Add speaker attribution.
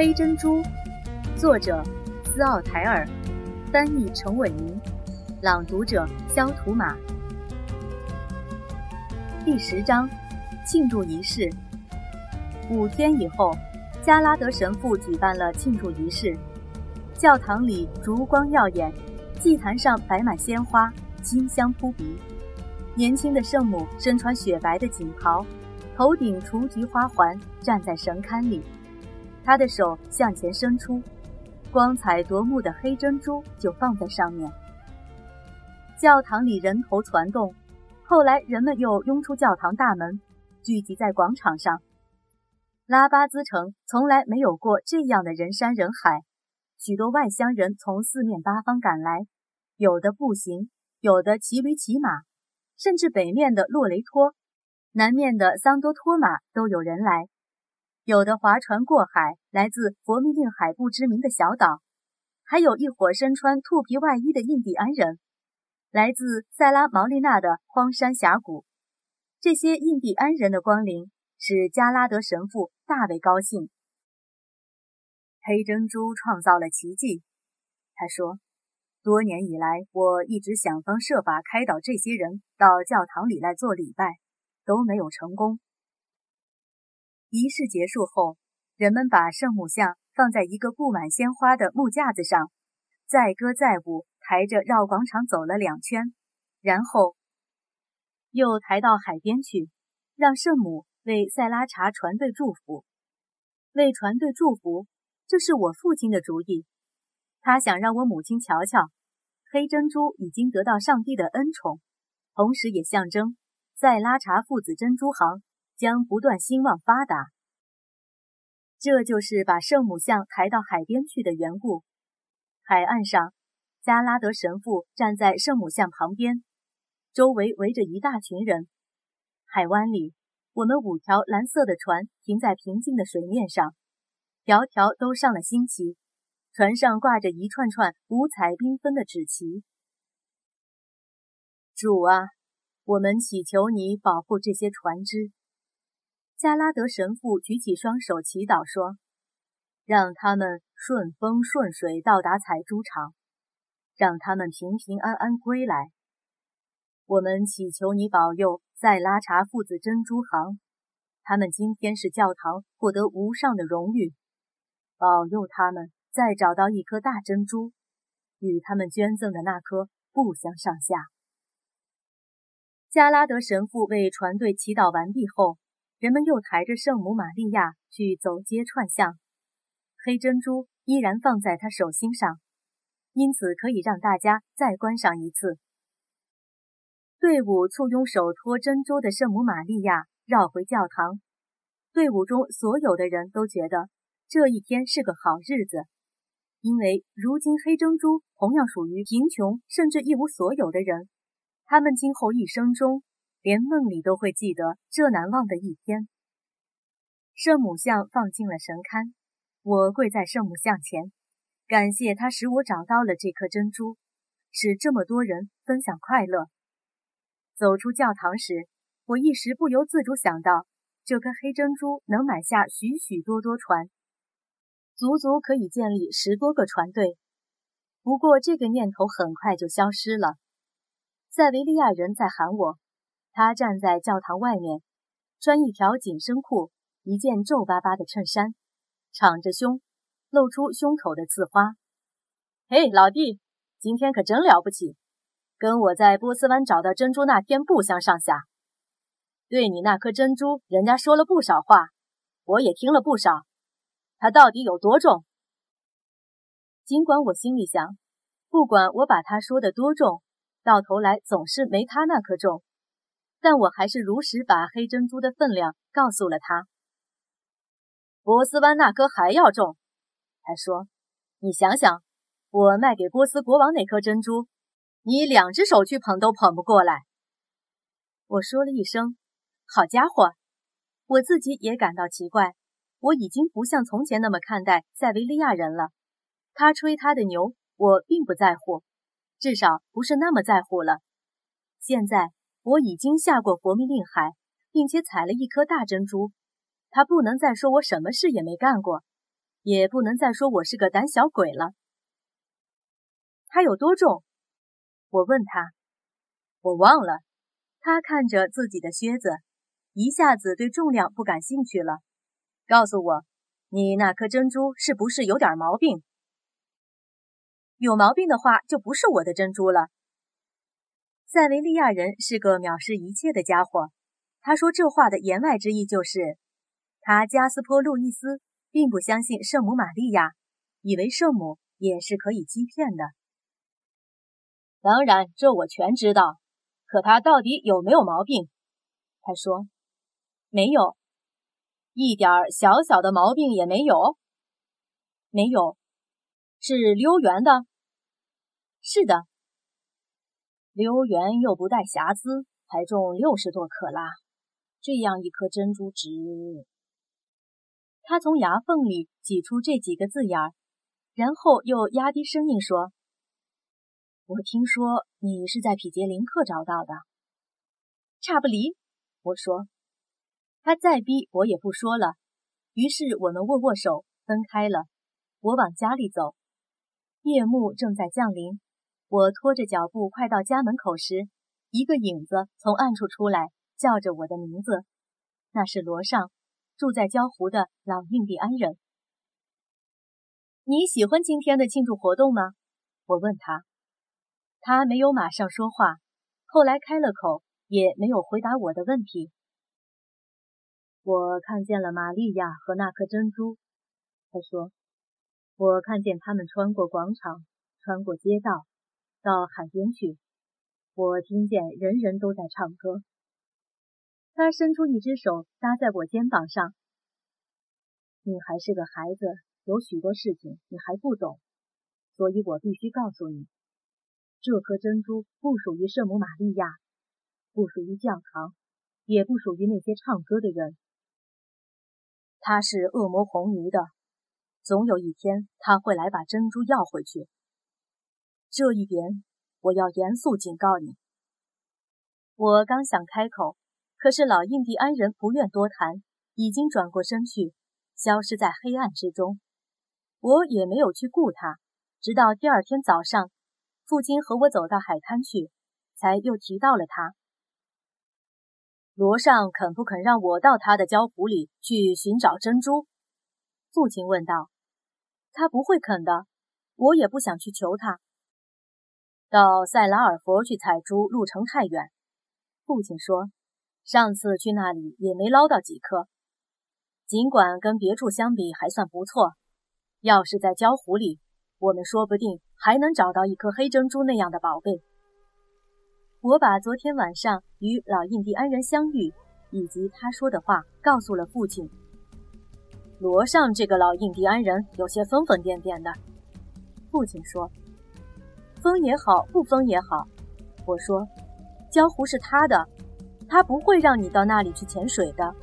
Speaker 1: 黑珍珠，作者斯奥台尔，翻译陈伟明，朗读者肖图马。第十章，庆祝仪式。五天以后，加拉德神父举办了庆祝仪式。教堂里烛光耀眼，祭坛上摆满鲜花，清香扑鼻。年轻的圣母身穿雪白的锦袍，头顶雏菊花环，站在神龛里。他的手向前伸出，光彩夺目的黑珍珠就放在上面。教堂里人头攒动，后来人们又拥出教堂大门，聚集在广场上。拉巴兹城从来没有过这样的人山人海，许多外乡人从四面八方赶来，有的步行，有的骑驴骑马，甚至北面的洛雷托、南面的桑多托马都有人来。有的划船过海，来自佛密令海不知名的小岛；还有一伙身穿兔皮外衣的印第安人，来自塞拉毛利纳的荒山峡谷。这些印第安人的光临使加拉德神父大为高兴。黑珍珠创造了奇迹，他说：“多年以来，我一直想方设法开导这些人到教堂里来做礼拜，都没有成功。”仪式结束后，人们把圣母像放在一个布满鲜花的木架子上，载歌载舞，抬着绕广场走了两圈，然后又抬到海边去，让圣母为塞拉查船队祝福。为船队祝福，这是我父亲的主意。他想让我母亲瞧瞧，黑珍珠已经得到上帝的恩宠，同时也象征塞拉查父子珍珠行。将不断兴旺发达，这就是把圣母像抬到海边去的缘故。海岸上，加拉德神父站在圣母像旁边，周围围着一大群人。海湾里，我们五条蓝色的船停在平静的水面上，条条都上了新旗，船上挂着一串串五彩缤纷的纸旗。主啊，我们祈求你保护这些船只。加拉德神父举起双手祈祷说：“让他们顺风顺水到达采珠场，让他们平平安安归来。我们祈求你保佑塞拉查父子珍珠行，他们今天是教堂获得无上的荣誉。保佑他们再找到一颗大珍珠，与他们捐赠的那颗不相上下。”加拉德神父为船队祈祷完毕后。人们又抬着圣母玛利亚去走街串巷，黑珍珠依然放在他手心上，因此可以让大家再观赏一次。队伍簇拥手托珍珠的圣母玛利亚绕回教堂，队伍中所有的人都觉得这一天是个好日子，因为如今黑珍珠同样属于贫穷甚至一无所有的人，他们今后一生中。连梦里都会记得这难忘的一天。圣母像放进了神龛，我跪在圣母像前，感谢他使我找到了这颗珍珠，使这么多人分享快乐。走出教堂时，我一时不由自主想到，这颗黑珍珠能买下许许多多船，足足可以建立十多个船队。不过这个念头很快就消失了。塞维利亚人在喊我。他站在教堂外面，穿一条紧身裤，一件皱巴巴的衬衫，敞着胸，露出胸口的刺花。嘿，老弟，今天可真了不起，跟我在波斯湾找到珍珠那天不相上下。对你那颗珍珠，人家说了不少话，我也听了不少。它到底有多重？尽管我心里想，不管我把它说的多重，到头来总是没他那颗重。但我还是如实把黑珍珠的分量告诉了他。波斯湾那颗还要重，他说：“你想想，我卖给波斯国王那颗珍珠，你两只手去捧都捧不过来。”我说了一声：“好家伙！”我自己也感到奇怪，我已经不像从前那么看待塞维利亚人了。他吹他的牛，我并不在乎，至少不是那么在乎了。现在。我已经下过佛密令海，并且采了一颗大珍珠。他不能再说我什么事也没干过。也不能再说我是个胆小鬼了。它有多重？我问他。我忘了。他看着自己的靴子，一下子对重量不感兴趣了。告诉我，你那颗珍珠是不是有点毛病？有毛病的话，就不是我的珍珠了。塞维利亚人是个藐视一切的家伙。他说这话的言外之意就是，他加斯坡·路易斯并不相信圣母玛利亚，以为圣母也是可以欺骗的。当然，这我全知道。可他到底有没有毛病？他说没有，一点小小的毛病也没有。没有，是溜圆的。是的，溜圆又不带瑕疵，还重六十多克拉。这样一颗珍珠值……他从牙缝里挤出这几个字眼儿，然后又压低声音说。我听说你是在匹杰林克找到的，差不离。我说，他再逼我也不说了。于是我们握握手，分开了。我往家里走，夜幕正在降临。我拖着脚步快到家门口时，一个影子从暗处出来，叫着我的名字。那是罗尚，住在焦湖的老印第安人。你喜欢今天的庆祝活动吗？我问他。他没有马上说话，后来开了口，也没有回答我的问题。我看见了玛利亚和那颗珍珠，他说：“我看见他们穿过广场，穿过街道，到海边去。我听见人人都在唱歌。”他伸出一只手搭在我肩膀上。“你还是个孩子，有许多事情你还不懂，所以我必须告诉你。”这颗珍珠不属于圣母玛利亚，不属于教堂，也不属于那些唱歌的人。他是恶魔红鱼的，总有一天他会来把珍珠要回去。这一点我要严肃警告你。我刚想开口，可是老印第安人不愿多谈，已经转过身去，消失在黑暗之中。我也没有去顾他，直到第二天早上。父亲和我走到海滩去，才又提到了他。罗尚肯不肯让我到他的礁湖里去寻找珍珠？父亲问道。他不会肯的，我也不想去求他。到塞拉尔佛去采珠路程太远，父亲说，上次去那里也没捞到几颗，尽管跟别处相比还算不错。要是在礁湖里，我们说不定。还能找到一颗黑珍珠那样的宝贝。我把昨天晚上与老印第安人相遇，以及他说的话告诉了父亲。罗尚这个老印第安人有些疯疯癫癫的，父亲说：“封也好，不封也好。”我说：“江湖是他的，他不会让你到那里去潜水的。”